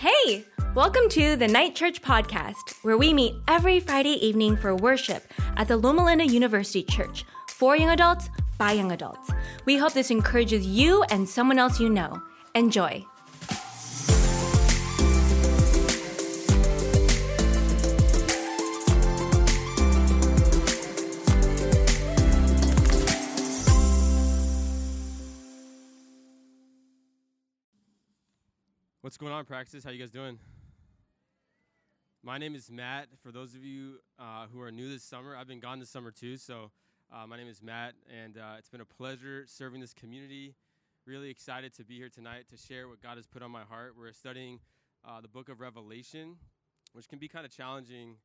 Hey, welcome to the Night Church Podcast, where we meet every Friday evening for worship at the Loma Linda University Church for young adults by young adults. We hope this encourages you and someone else you know. Enjoy. On, Praxis? How you guys doing? My name is Matt. For those of you uh, who are new this summer, I've been gone this summer too. So, uh, my name is Matt, and uh, it's been a pleasure serving this community. Really excited to be here tonight to share what God has put on my heart. We're studying uh, the book of Revelation, which can be kind of challenging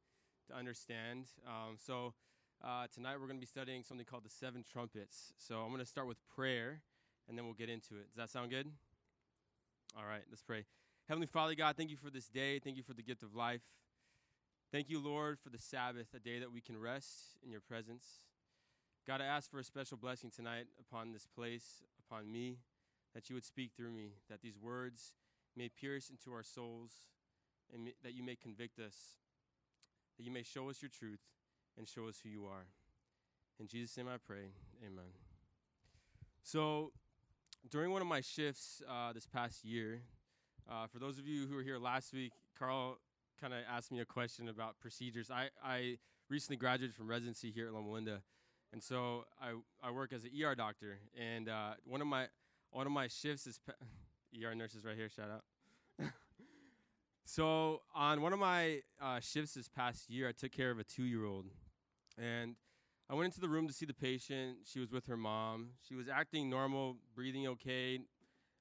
to understand. Um, so, uh, tonight we're going to be studying something called the seven trumpets. So, I'm going to start with prayer, and then we'll get into it. Does that sound good? All right, let's pray. Heavenly Father, God, thank you for this day. Thank you for the gift of life. Thank you, Lord, for the Sabbath, a day that we can rest in your presence. God, I ask for a special blessing tonight upon this place, upon me, that you would speak through me, that these words may pierce into our souls, and that you may convict us, that you may show us your truth and show us who you are. In Jesus' name I pray. Amen. So, during one of my shifts uh, this past year, uh, for those of you who were here last week, Carl kind of asked me a question about procedures. I, I recently graduated from residency here at Loma Linda, and so I, I work as an ER doctor. And uh, one of my one of my shifts is ER nurses right here. Shout out. so on one of my uh, shifts this past year, I took care of a two year old, and I went into the room to see the patient. She was with her mom. She was acting normal, breathing okay,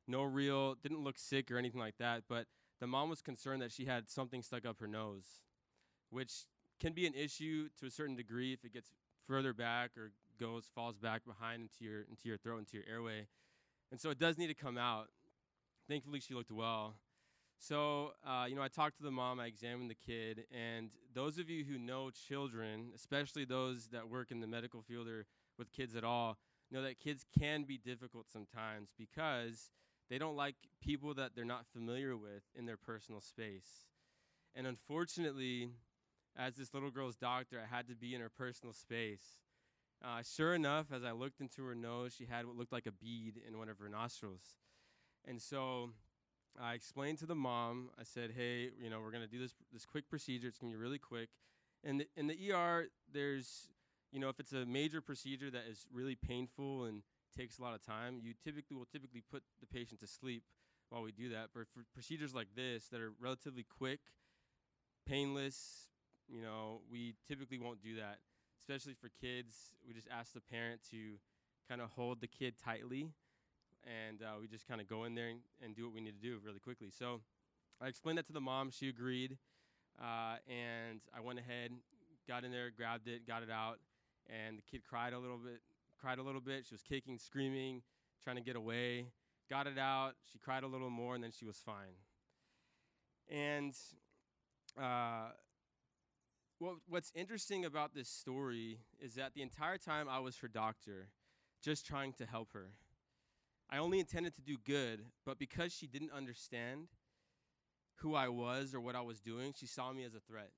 no real, didn't look sick or anything like that. But the mom was concerned that she had something stuck up her nose, which can be an issue to a certain degree if it gets further back or goes falls back behind into your into your throat into your airway, and so it does need to come out. Thankfully, she looked well. So, uh, you know, I talked to the mom, I examined the kid, and those of you who know children, especially those that work in the medical field or with kids at all, know that kids can be difficult sometimes because they don't like people that they're not familiar with in their personal space. And unfortunately, as this little girl's doctor, I had to be in her personal space. Uh, sure enough, as I looked into her nose, she had what looked like a bead in one of her nostrils. And so I explained to the mom, I said, hey, you know, we're going to do this, this quick procedure. It's going to be really quick. And in the ER, there's, you know, if it's a major procedure that is really painful and takes a lot of time, you typically will typically put the patient to sleep while we do that. But for procedures like this that are relatively quick, painless, you know, we typically won't do that. Especially for kids, we just ask the parent to kind of hold the kid tightly and uh, we just kind of go in there and, and, do what we need to do really quickly. So I explained that to the mom. She agreed, uh, and I went ahead, got in there, grabbed it, got it out, and the kid cried a little bit. Cried a little bit. She was kicking, screaming, trying to get away. Got it out. She cried a little more, and then she was fine. And uh, what, what's interesting about this story is that the entire time I was her doctor, just trying to help her I only intended to do good, but because she didn't understand who I was or what I was doing, she saw me as a threat.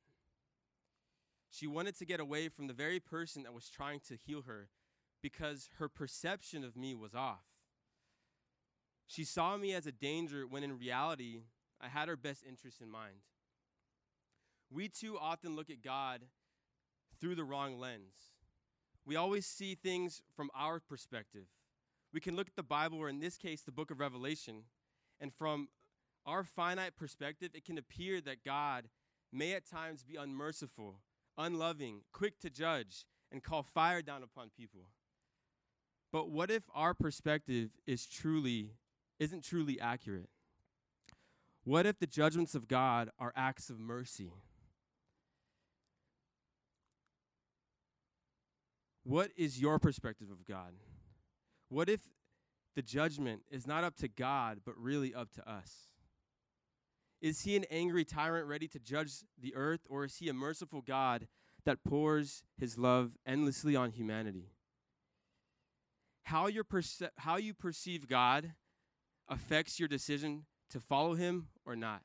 She wanted to get away from the very person that was trying to heal her because her perception of me was off. She saw me as a danger when in reality, I had her best interest in mind. We too often look at God through the wrong lens. We always see things from our perspective we can look at the Bible, or in this case, the book of Revelation, and from our finite perspective, it can appear that God may at times be unmerciful, unloving, quick to judge, and call fire down upon people. But what if our perspective is truly isn't truly accurate? What if the judgments of God are acts of mercy? What is your perspective of God? What if the judgment is not up to God, but really up to us? Is he an angry tyrant ready to judge the earth, or is he a merciful God that pours his love endlessly on humanity? How, your perce- how you perceive God affects your decision to follow him or not.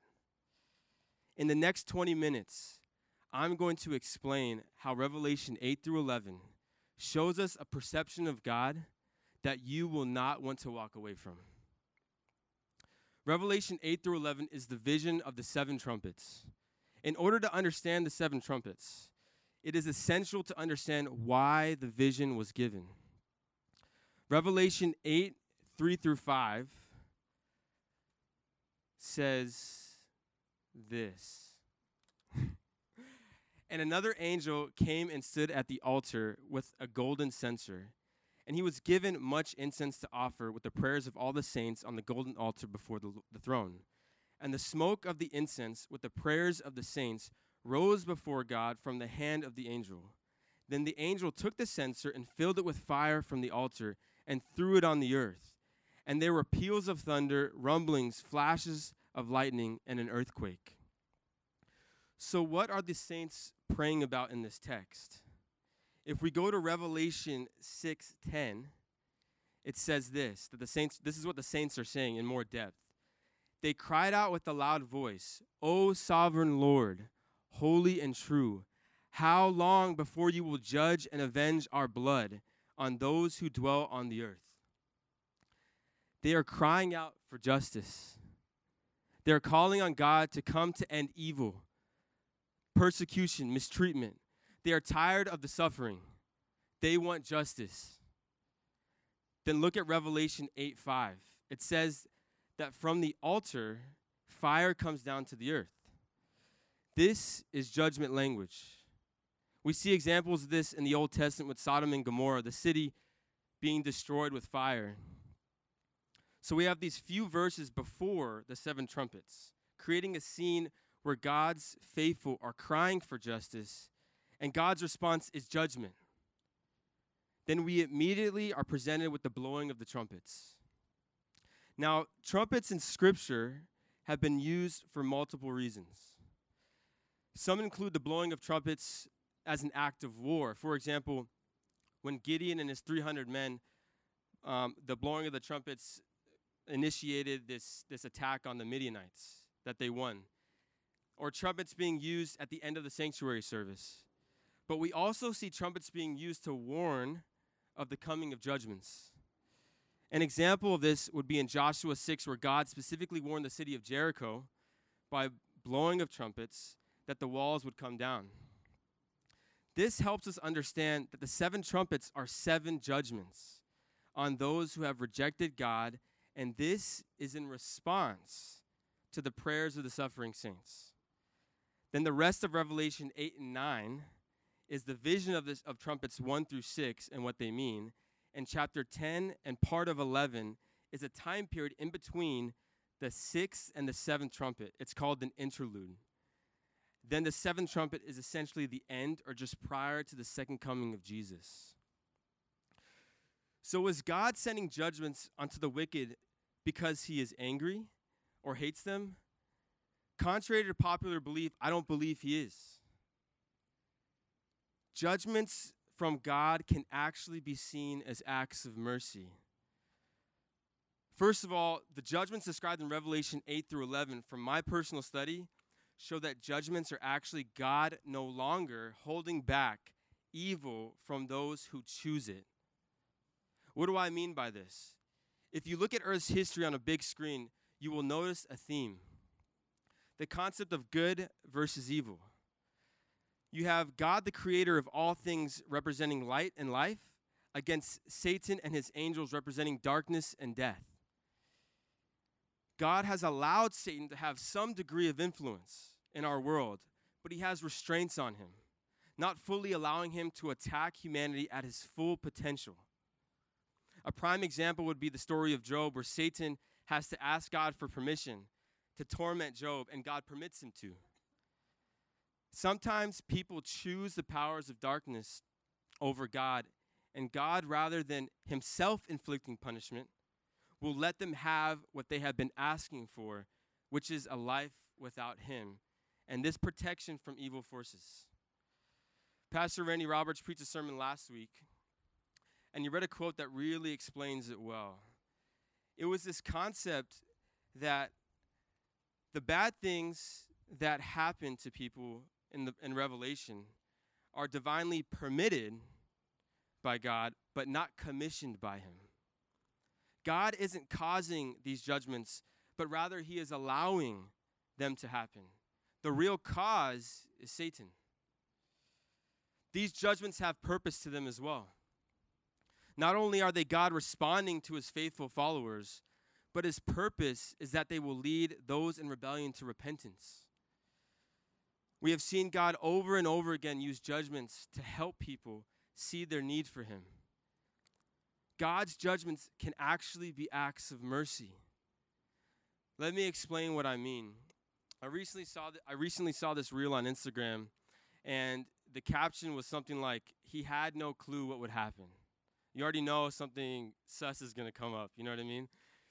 in the next 20 minutes, I'm going to explain how Revelation 8 through 11 shows us a perception of God that you will not want to walk away from. Revelation 8 through 11 is the vision of the seven trumpets. In order to understand the seven trumpets, it is essential to understand why the vision was given. Revelation 8 3 through 5 says this. and another angel came and stood at the altar with a golden censer, and he was given much incense to offer with the prayers of all the saints on the golden altar before the, the throne. And the smoke of the incense with the prayers of the saints rose before God from the hand of the angel. Then the angel took the censer and filled it with fire from the altar and threw it on the earth. And there were peals of thunder, rumblings, flashes of lightning, and an earthquake. So, what are the saints praying about in this text? If we go to Revelation 6:10, it says this that the saints this is what the saints are saying in more depth. They cried out with a loud voice, "O sovereign Lord, holy and true, how long before you will judge and avenge our blood on those who dwell on the earth?" They are crying out for justice. They're calling on God to come to end evil, persecution, mistreatment. They are tired of the suffering. They want justice. Then look at Revelation 8 5. It says that from the altar, fire comes down to the earth. This is judgment language. We see examples of this in the Old Testament with Sodom and Gomorrah, the city being destroyed with fire. So we have these few verses before the seven trumpets, creating a scene where God's faithful are crying for justice, and God's response is judgment. Then we immediately are presented with the blowing of the trumpets. Now, trumpets in Scripture have been used for multiple reasons. Some include the blowing of trumpets as an act of war. For example, when Gideon and his 300 men, um, the blowing of the trumpets initiated this, this attack on the Midianites that they won, or trumpets being used at the end of the sanctuary service. But we also see trumpets being used to warn of the coming of judgments. An example of this would be in Joshua 6, where God specifically warned the city of Jericho by blowing of trumpets that the walls would come down. This helps us understand that the seven trumpets are seven judgments on those who have rejected God and this is in response to the prayers of the suffering saints. Then the rest of Revelation 8 and 9 is the vision of, this, of trumpets 1 through 6 and what they mean. And chapter 10 and part of 11 is a time period in between the sixth and the seventh trumpet. It's called an interlude. Then the seventh trumpet is essentially the end or just prior to the second coming of Jesus. So is God sending judgments unto the wicked because he is angry or hates them? Contrary to popular belief, I don't believe he is. Judgments from God can actually be seen as acts of mercy. First of all, the judgments described in Revelation 8 through 11, from my personal study, show that judgments are actually God no longer holding back evil from those who choose it. What do I mean by this? If you look at Earth's history on a big screen, you will notice a theme the concept of good versus evil. You have God, the creator of all things, representing light and life, against Satan and his angels, representing darkness and death. God has allowed Satan to have some degree of influence in our world, but he has restraints on him, not fully allowing him to attack humanity at his full potential. A prime example would be the story of Job, where Satan has to ask God for permission to torment Job, and God permits him to. Sometimes people choose the powers of darkness over God, and God, rather than himself inflicting punishment, will let them have what they have been asking for, which is a life without him, and this protection from evil forces. Pastor Randy Roberts preached a sermon last week and he read a quote that really explains it well. It was this concept that the bad things that happen to people in, the, in Revelation are divinely permitted by God, but not commissioned by Him. God isn't causing these judgments, but rather He is allowing them to happen. The real cause is Satan. These judgments have purpose to them as well. Not only are they God responding to His faithful followers, but His purpose is that they will lead those in rebellion to repentance. We have seen God over and over again use judgments to help people see their need for Him. God's judgments can actually be acts of mercy. Let me explain what I mean. I recently saw th- I recently saw this reel on Instagram, and the caption was something like, "He had no clue what would happen." You already know something sus is gonna come up. You know what I mean?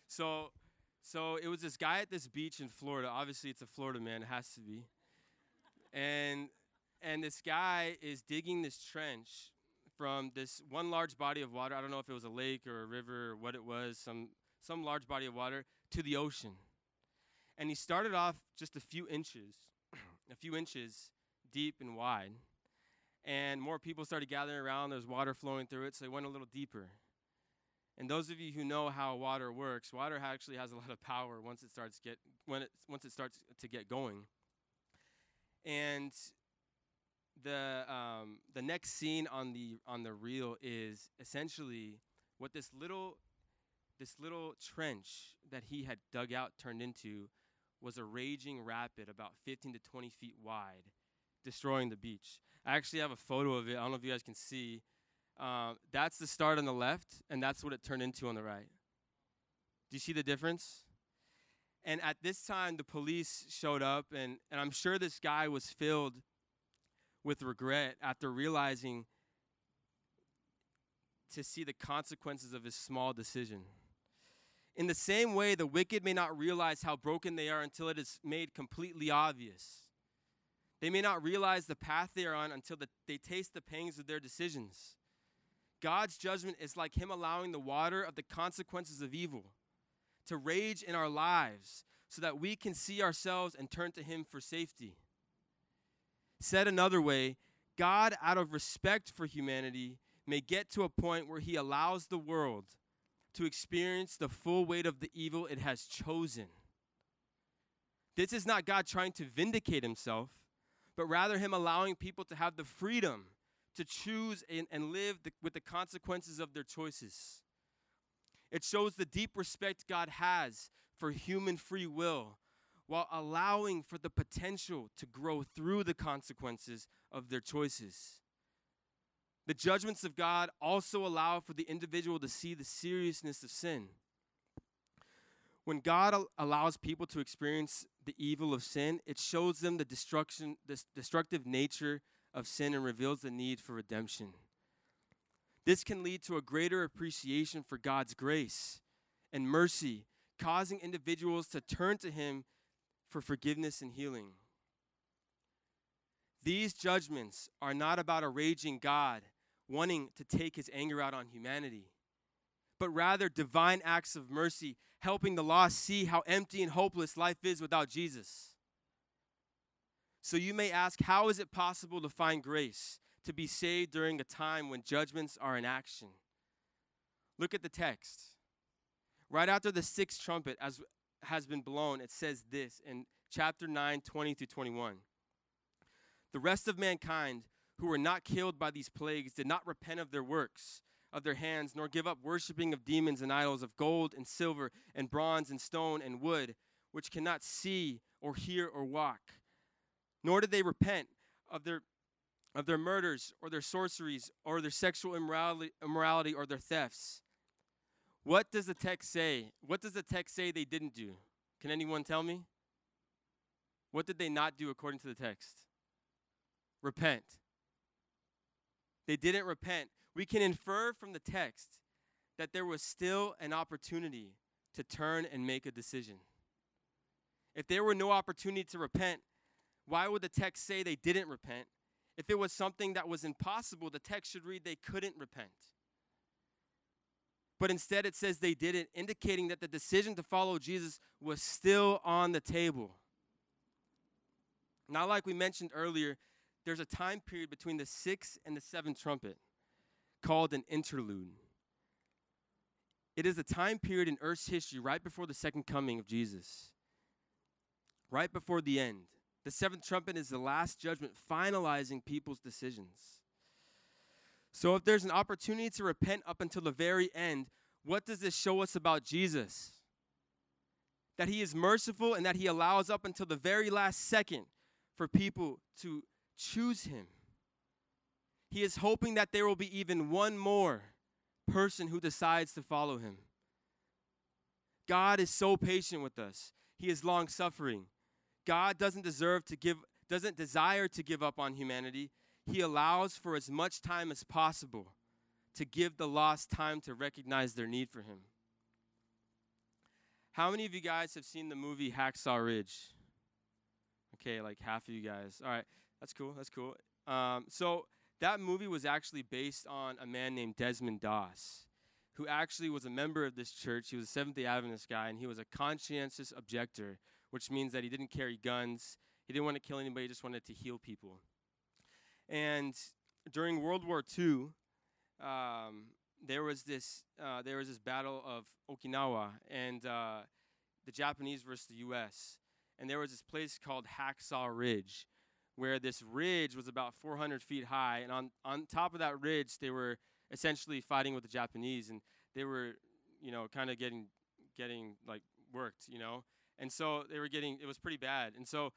So, so it was this guy at this beach in Florida. Obviously, it's a Florida man. It has to be and and this guy is digging this trench from this one large body of water. I don't know if it was a lake or a river or what it was, some some large body of water to the ocean. And he started off just a few inches, a few inches deep and wide. And more people started gathering around. There's water flowing through it, so he went a little deeper. And those of you who know how water works, water actually has a lot of power once it starts get when it once it starts to get going. And the um, the next scene on the on the reel is essentially what this little this little trench that he had dug out turned into was a raging rapid about 15 to 20 feet wide, destroying the beach. I actually have a photo of it. I don't know if you guys can see. Um, that's the start on the left, and that's what it turned into on the right. Do you see the difference? And at this time, the police showed up, and, and I'm sure this guy was filled with regret after realizing to see the consequences of his small decision. In the same way, the wicked may not realize how broken they are until it is made completely obvious. They may not realize the path they are on until the, they taste the pangs of their decisions. God's judgment is like Him allowing the water of the consequences of evil to rage in our lives so that we can see ourselves and turn to Him for safety. Said another way, God, out of respect for humanity, may get to a point where He allows the world to experience the full weight of the evil it has chosen. This is not God trying to vindicate Himself, but rather Him allowing people to have the freedom to choose and, and live the, with the consequences of their choices. It shows the deep respect God has for human free will while allowing for the potential to grow through the consequences of their choices. The judgments of God also allow for the individual to see the seriousness of sin. When God al- allows people to experience the evil of sin, it shows them the destruction, the destructive nature of sin and reveals the need for redemption. This can lead to a greater appreciation for God's grace and mercy, causing individuals to turn to Him for forgiveness and healing. These judgments are not about a raging God wanting to take his anger out on humanity, but rather divine acts of mercy, helping the lost see how empty and hopeless life is without Jesus. So you may ask, how is it possible to find grace? to be saved during a time when judgments are in action. Look at the text. Right after the sixth trumpet as has been blown, it says this in chapter 9, 20 through 21. The rest of mankind who were not killed by these plagues did not repent of their works of their hands, nor give up worshiping of demons and idols of gold and silver and bronze and stone and wood, which cannot see or hear or walk. Nor did they repent of their of their murders or their sorceries or their sexual immorality, immorality or their thefts. What does the text say? What does the text say they didn't do? Can anyone tell me? What did they not do according to the text? Repent. They didn't repent. We can infer from the text that there was still an opportunity to turn and make a decision. If there were no opportunity to repent, why would the text say they didn't repent if it was something that was impossible, the text should read they couldn't repent. But instead, it says they didn't, indicating that the decision to follow Jesus was still on the table. Now, like we mentioned earlier, there's a time period between the sixth and the seventh trumpet called an interlude. It is a time period in Earth's history right before the second coming of Jesus, right before the end. The seventh trumpet is the last judgment, finalizing people's decisions. So, if there's an opportunity to repent up until the very end, what does this show us about Jesus? That he is merciful and that he allows up until the very last second for people to choose him. He is hoping that there will be even one more person who decides to follow him. God is so patient with us. He is long suffering. God doesn't deserve to give doesn't desire to give up on humanity. He allows for as much time as possible to give the lost time to recognize their need for him. How many of you guys have seen the movie Hacksaw Ridge? Okay, like half of you guys. All right, that's cool. That's cool. Um, so that movie was actually based on a man named Desmond Doss, who actually was a member of this church. He was a Seventh day Adventist guy, and he was a conscientious objector, which means that he didn't carry guns. He didn't want to kill anybody, he just wanted to heal people. And during World War II, um, there was this uh, there was this battle of Okinawa and uh, the Japanese versus the U.S. And there was this place called Hacksaw Ridge, where this ridge was about 400 feet high, and on, on top of that ridge, they were essentially fighting with the Japanese, and they were, you know, kind of getting, getting like worked, you know, and so they were getting, it was pretty bad, and so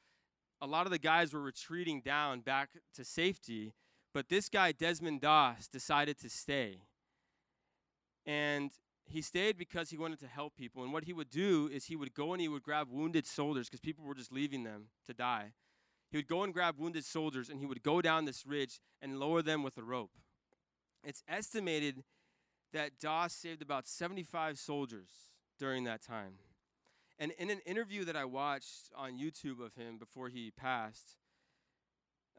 a lot of the guys were retreating down back to safety, but this guy Desmond Doss decided to stay, and he stayed because he wanted to help people. And what he would do is he would go and he would grab wounded soldiers because people were just leaving them to die. He would go and grab wounded soldiers and he would go down this ridge and lower them with a rope. It's estimated that Doss saved about 75 soldiers during that time. And in an interview that I watched on YouTube of him before he passed,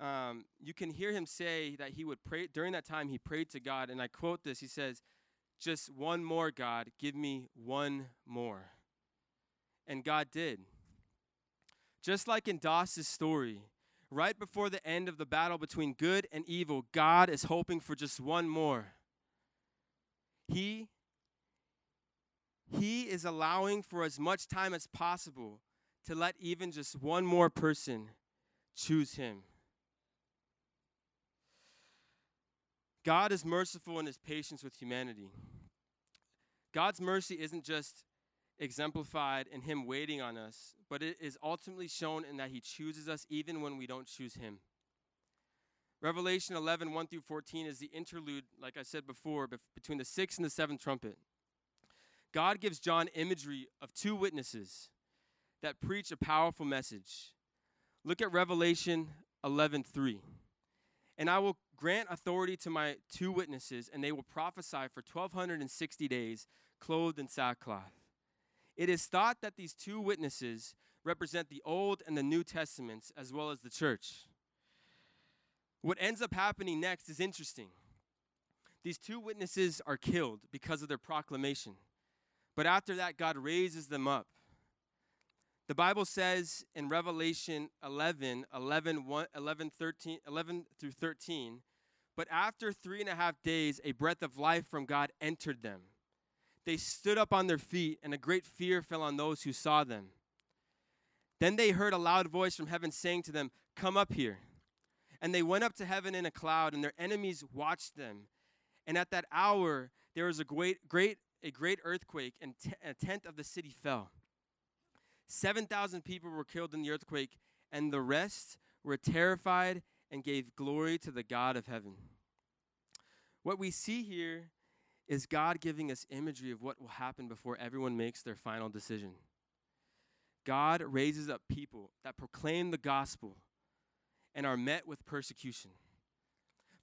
um, you can hear him say that he would pray during that time. He prayed to God, and I quote this. He says, "Just one more, God, give me one more." And God did. Just like in Doss's story, right before the end of the battle between good and evil, God is hoping for just one more. He he is allowing for as much time as possible to let even just one more person choose him. God is merciful in his patience with humanity. God's mercy isn't just exemplified in Him waiting on us, but it is ultimately shown in that He chooses us even when we don't choose Him. Revelation 11, 1 through 14 is the interlude, like I said before, between the sixth and the seventh trumpet. God gives John imagery of two witnesses that preach a powerful message. Look at Revelation 11, 3. And I will grant authority to my two witnesses, and they will prophesy for 1260 days, clothed in sackcloth. It is thought that these two witnesses represent the Old and the New Testaments as well as the church. What ends up happening next is interesting. These two witnesses are killed because of their proclamation. But after that, God raises them up. The Bible says in Revelation 11, 11, 1, 11, 13, 11 through 13, but after three and a half days, a breath of life from God entered them they stood up on their feet, and a great fear fell on those who saw them. Then they heard a loud voice from heaven saying to them, Come up here. And they went up to heaven in a cloud, and their enemies watched them. And at that hour there was a great, great, a great earthquake, and t- a tenth of the city fell. Seven thousand people were killed in the earthquake, and the rest were terrified and gave glory to the God of heaven. What we see here is God giving us imagery of what will happen before everyone makes their final decision. God raises up people that proclaim the gospel and are met with persecution.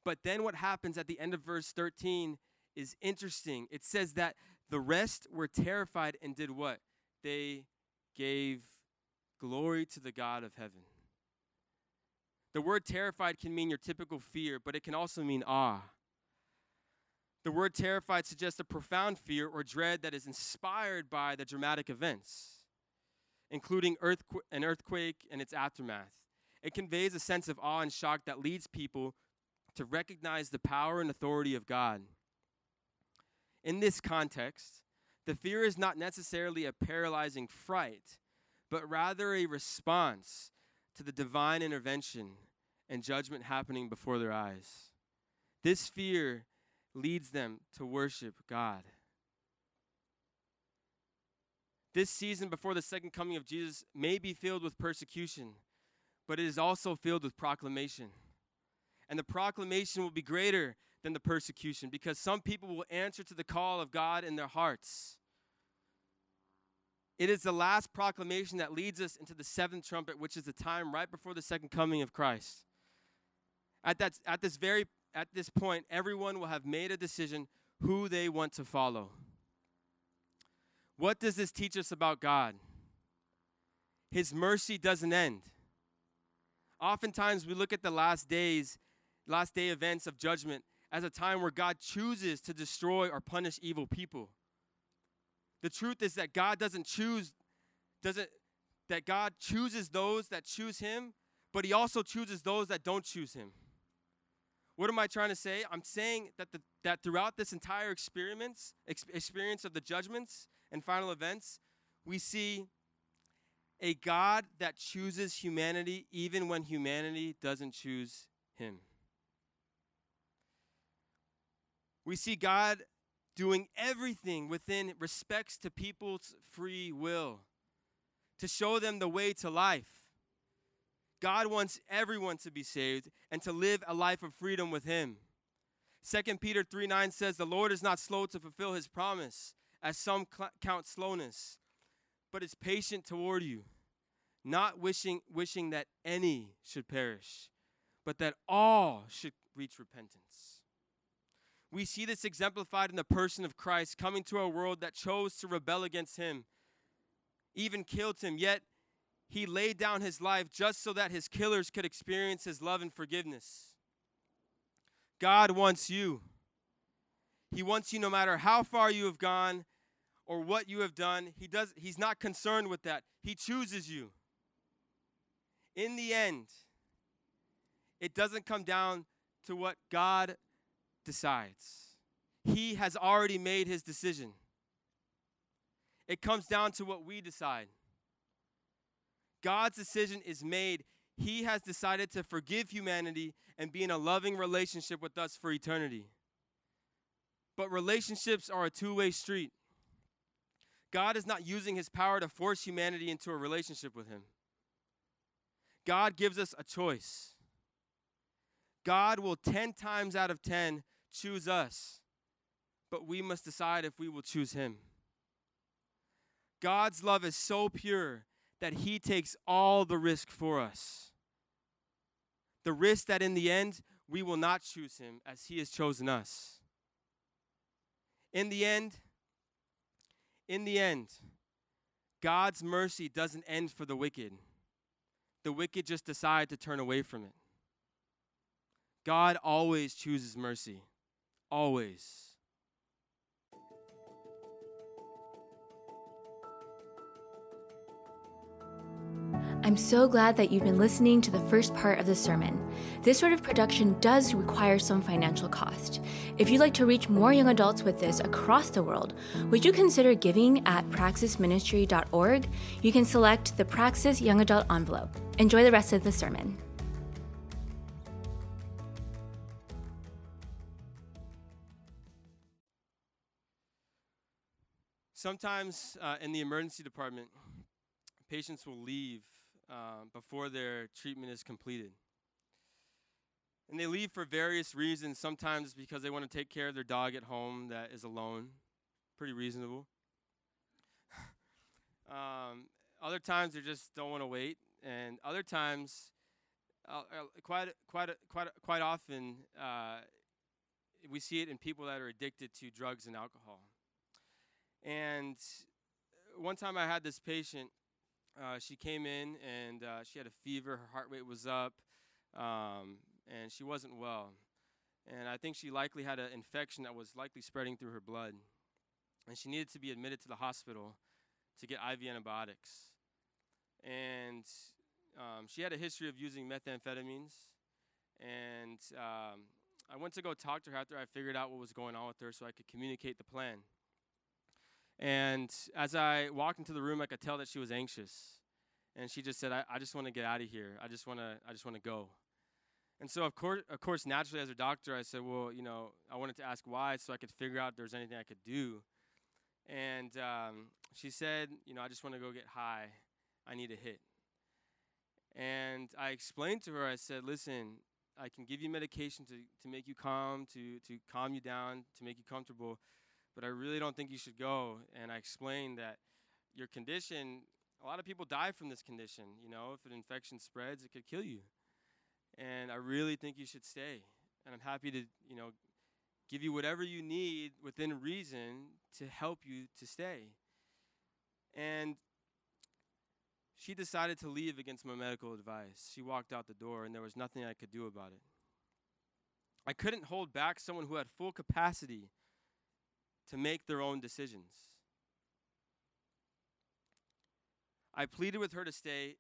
But then what happens at the end of verse 13 is interesting. It says that the rest were terrified and did what? They gave glory to the God of heaven. The word terrified can mean your typical fear, but it can also mean awe. The word terrified suggests a profound fear or dread that is inspired by the dramatic events, including earthqu- an earthquake and its aftermath. It conveys a sense of awe and shock that leads people to recognize the power and authority of God. In this context, the fear is not necessarily a paralyzing fright, but rather a response to the divine intervention and judgment happening before their eyes. This fear leads them to worship God. This season before the second coming of Jesus may be filled with persecution, but it is also filled with proclamation. And the proclamation will be greater than the persecution because some people will answer to the call of God in their hearts. It is the last proclamation that leads us into the seventh trumpet, which is the time right before the second coming of Christ. At, that, at this very at this point, everyone will have made a decision who they want to follow. What does this teach us about God? His mercy doesn't end. Oftentimes, we look at the last days, last day events of judgment as a time where God chooses to destroy or punish evil people. The truth is that God doesn't choose, doesn't, that God chooses those that choose Him, but He also chooses those that don't choose Him. What am I trying to say? I'm saying that, the, that throughout this entire experience, ex- experience of the judgments and final events, we see a God that chooses humanity even when humanity doesn't choose him. We see God doing everything within respects to people's free will to show them the way to life. God wants everyone to be saved and to live a life of freedom with Him. 2 Peter 3 9 says, The Lord is not slow to fulfill His promise, as some cl- count slowness, but is patient toward you, not wishing, wishing that any should perish, but that all should reach repentance. We see this exemplified in the person of Christ coming to a world that chose to rebel against Him, even killed Him, yet he laid down his life just so that his killers could experience his love and forgiveness. God wants you. He wants you no matter how far you have gone or what you have done. He does he's not concerned with that. He chooses you. In the end, it doesn't come down to what God decides. He has already made his decision. It comes down to what we decide. God's decision is made. He has decided to forgive humanity and be in a loving relationship with us for eternity. But relationships are a two way street. God is not using his power to force humanity into a relationship with him. God gives us a choice. God will 10 times out of 10 choose us, but we must decide if we will choose him. God's love is so pure that He takes all the risk for us. The risk that in the end, we will not choose Him as He has chosen us. In the end, in the end, God's mercy doesn't end for the wicked. The wicked just decide to turn away from it. God always chooses mercy. Always. I'm so glad that you've been listening to the first part of the sermon. This sort of production does require some financial cost. If you'd like to reach more young adults with this across the world, would you consider giving at praxisministry.org? You can select the Praxis Young Adult envelope. Enjoy the rest of the sermon. Sometimes uh, in the emergency department, patients will leave um, before their treatment is completed. And they leave for various reasons. Sometimes it's because they want to take care of their dog at home that is alone. Pretty reasonable. um, other times they just don't want to wait. And other times, uh, uh, quite, quite, quite, quite often, uh, we see it in people that are addicted to drugs and alcohol. And one time I had this patient uh, she came in and uh, she had a fever. Her heart rate was up, um, and she wasn't well. And I think she likely had an infection that was likely spreading through her blood. And she needed to be admitted to the hospital to get IV antibiotics. And um, she had a history of using methamphetamines, and um, I went to go talk to her after I figured out what was going on with her so I could communicate the plan. And as I walked into the room, I could tell that she was anxious. And she just said, I, I just want to get out of here. I just want to I just want to go. And so of course of course naturally as a doctor I said, well, you know, I wanted to ask why so I could figure out if there's anything I could do. And um, she said, you know, I just want to go get high. I need a hit. And I explained to her, I said, listen, I can give you medication to, to make you calm, to, to calm you down, to make you comfortable, but I really don't think you should go. And I explained that your condition, a lot of people die from this condition. You know, if an infection spreads, it could kill you. And I really think you should stay. And I'm happy to, you know, give you whatever you need within reason to help you to stay. And she decided to leave against my medical advice. She walked out the door, and there was nothing I could do about it. I couldn't hold back someone who had full capacity to make their own decisions. I pleaded with her to stay,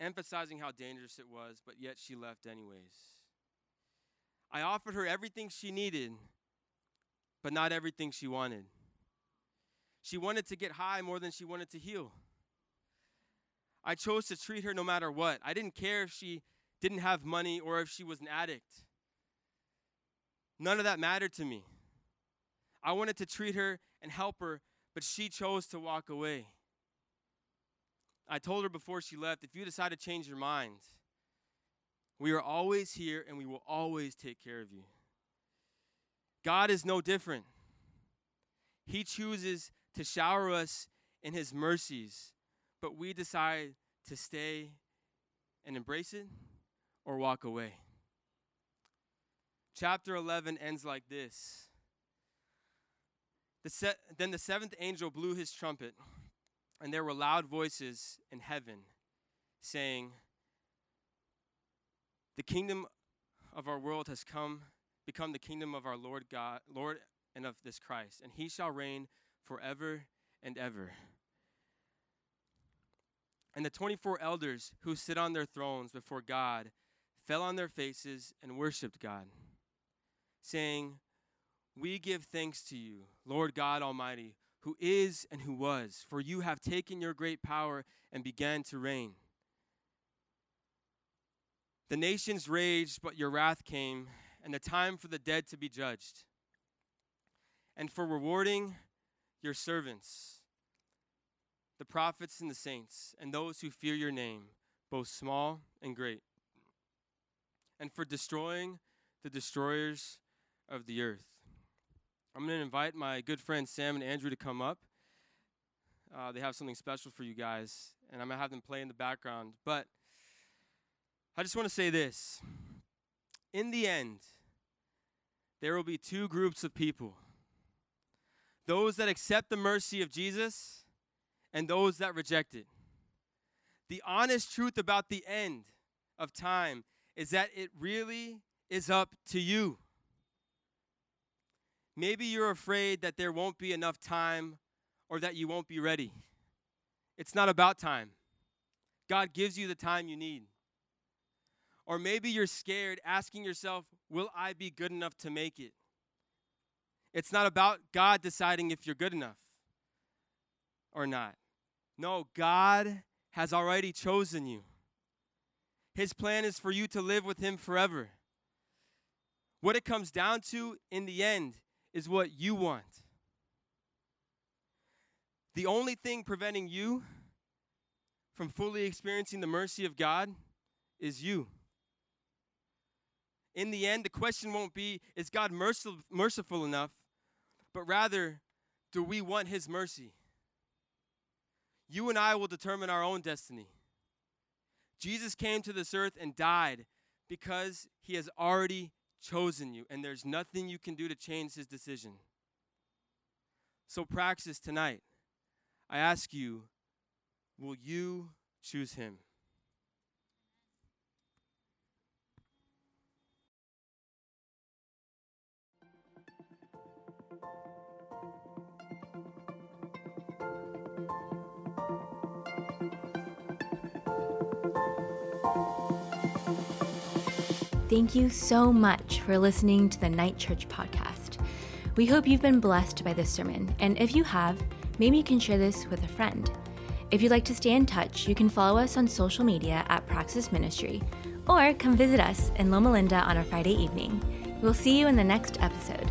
emphasizing how dangerous it was, but yet she left anyways. I offered her everything she needed, but not everything she wanted. She wanted to get high more than she wanted to heal. I chose to treat her no matter what. I didn't care if she didn't have money or if she was an addict. None of that mattered to me. I wanted to treat her and help her, but she chose to walk away. I told her before she left if you decide to change your mind, we are always here and we will always take care of you. God is no different. He chooses to shower us in His mercies but we decide to stay and embrace it or walk away. Chapter 11 ends like this. The se- then the seventh angel blew his trumpet, and there were loud voices in heaven saying, The kingdom of our world has come, become the kingdom of our Lord God, Lord and of this Christ, and he shall reign forever and ever. And the 24 elders who sit on their thrones before God fell on their faces and worshiped God, saying, We give thanks to you, Lord God Almighty, who is and who was, for you have taken your great power and began to reign. The nations raged, but your wrath came, and the time for the dead to be judged, and for rewarding your servants the prophets and the saints, and those who fear your name, both small and great, and for destroying the destroyers of the earth. I'm going to invite my good friends Sam and Andrew to come up. Uh, they have something special for you guys, and I'm going to have them play in the background. But I just want to say this in the end, there will be two groups of people those that accept the mercy of Jesus and those that reject it. The honest truth about the end of time is that it really is up to you. Maybe you're afraid that there won't be enough time or that you won't be ready. It's not about time. God gives you the time you need. Or maybe you're scared, asking yourself, Will I be good enough to make it? It's not about God deciding if you're good enough or not. No, God has already chosen you. His plan is for you to live with Him forever. What it comes down to in the end is what you want. The only thing preventing you from fully experiencing the mercy of God is you. In the end, the question won't be, is God merciful, merciful enough? But rather, do we want His mercy? You and I will determine our own destiny. Jesus came to this earth and died because he has already chosen you, and there's nothing you can do to change his decision. So, praxis tonight, I ask you, will you choose him? Thank you so much for listening to the Night Church podcast. We hope you've been blessed by this sermon, and if you have, maybe you can share this with a friend. If you'd like to stay in touch, you can follow us on social media at Praxis Ministry or come visit us in Loma Linda on a Friday evening. We'll see you in the next episode.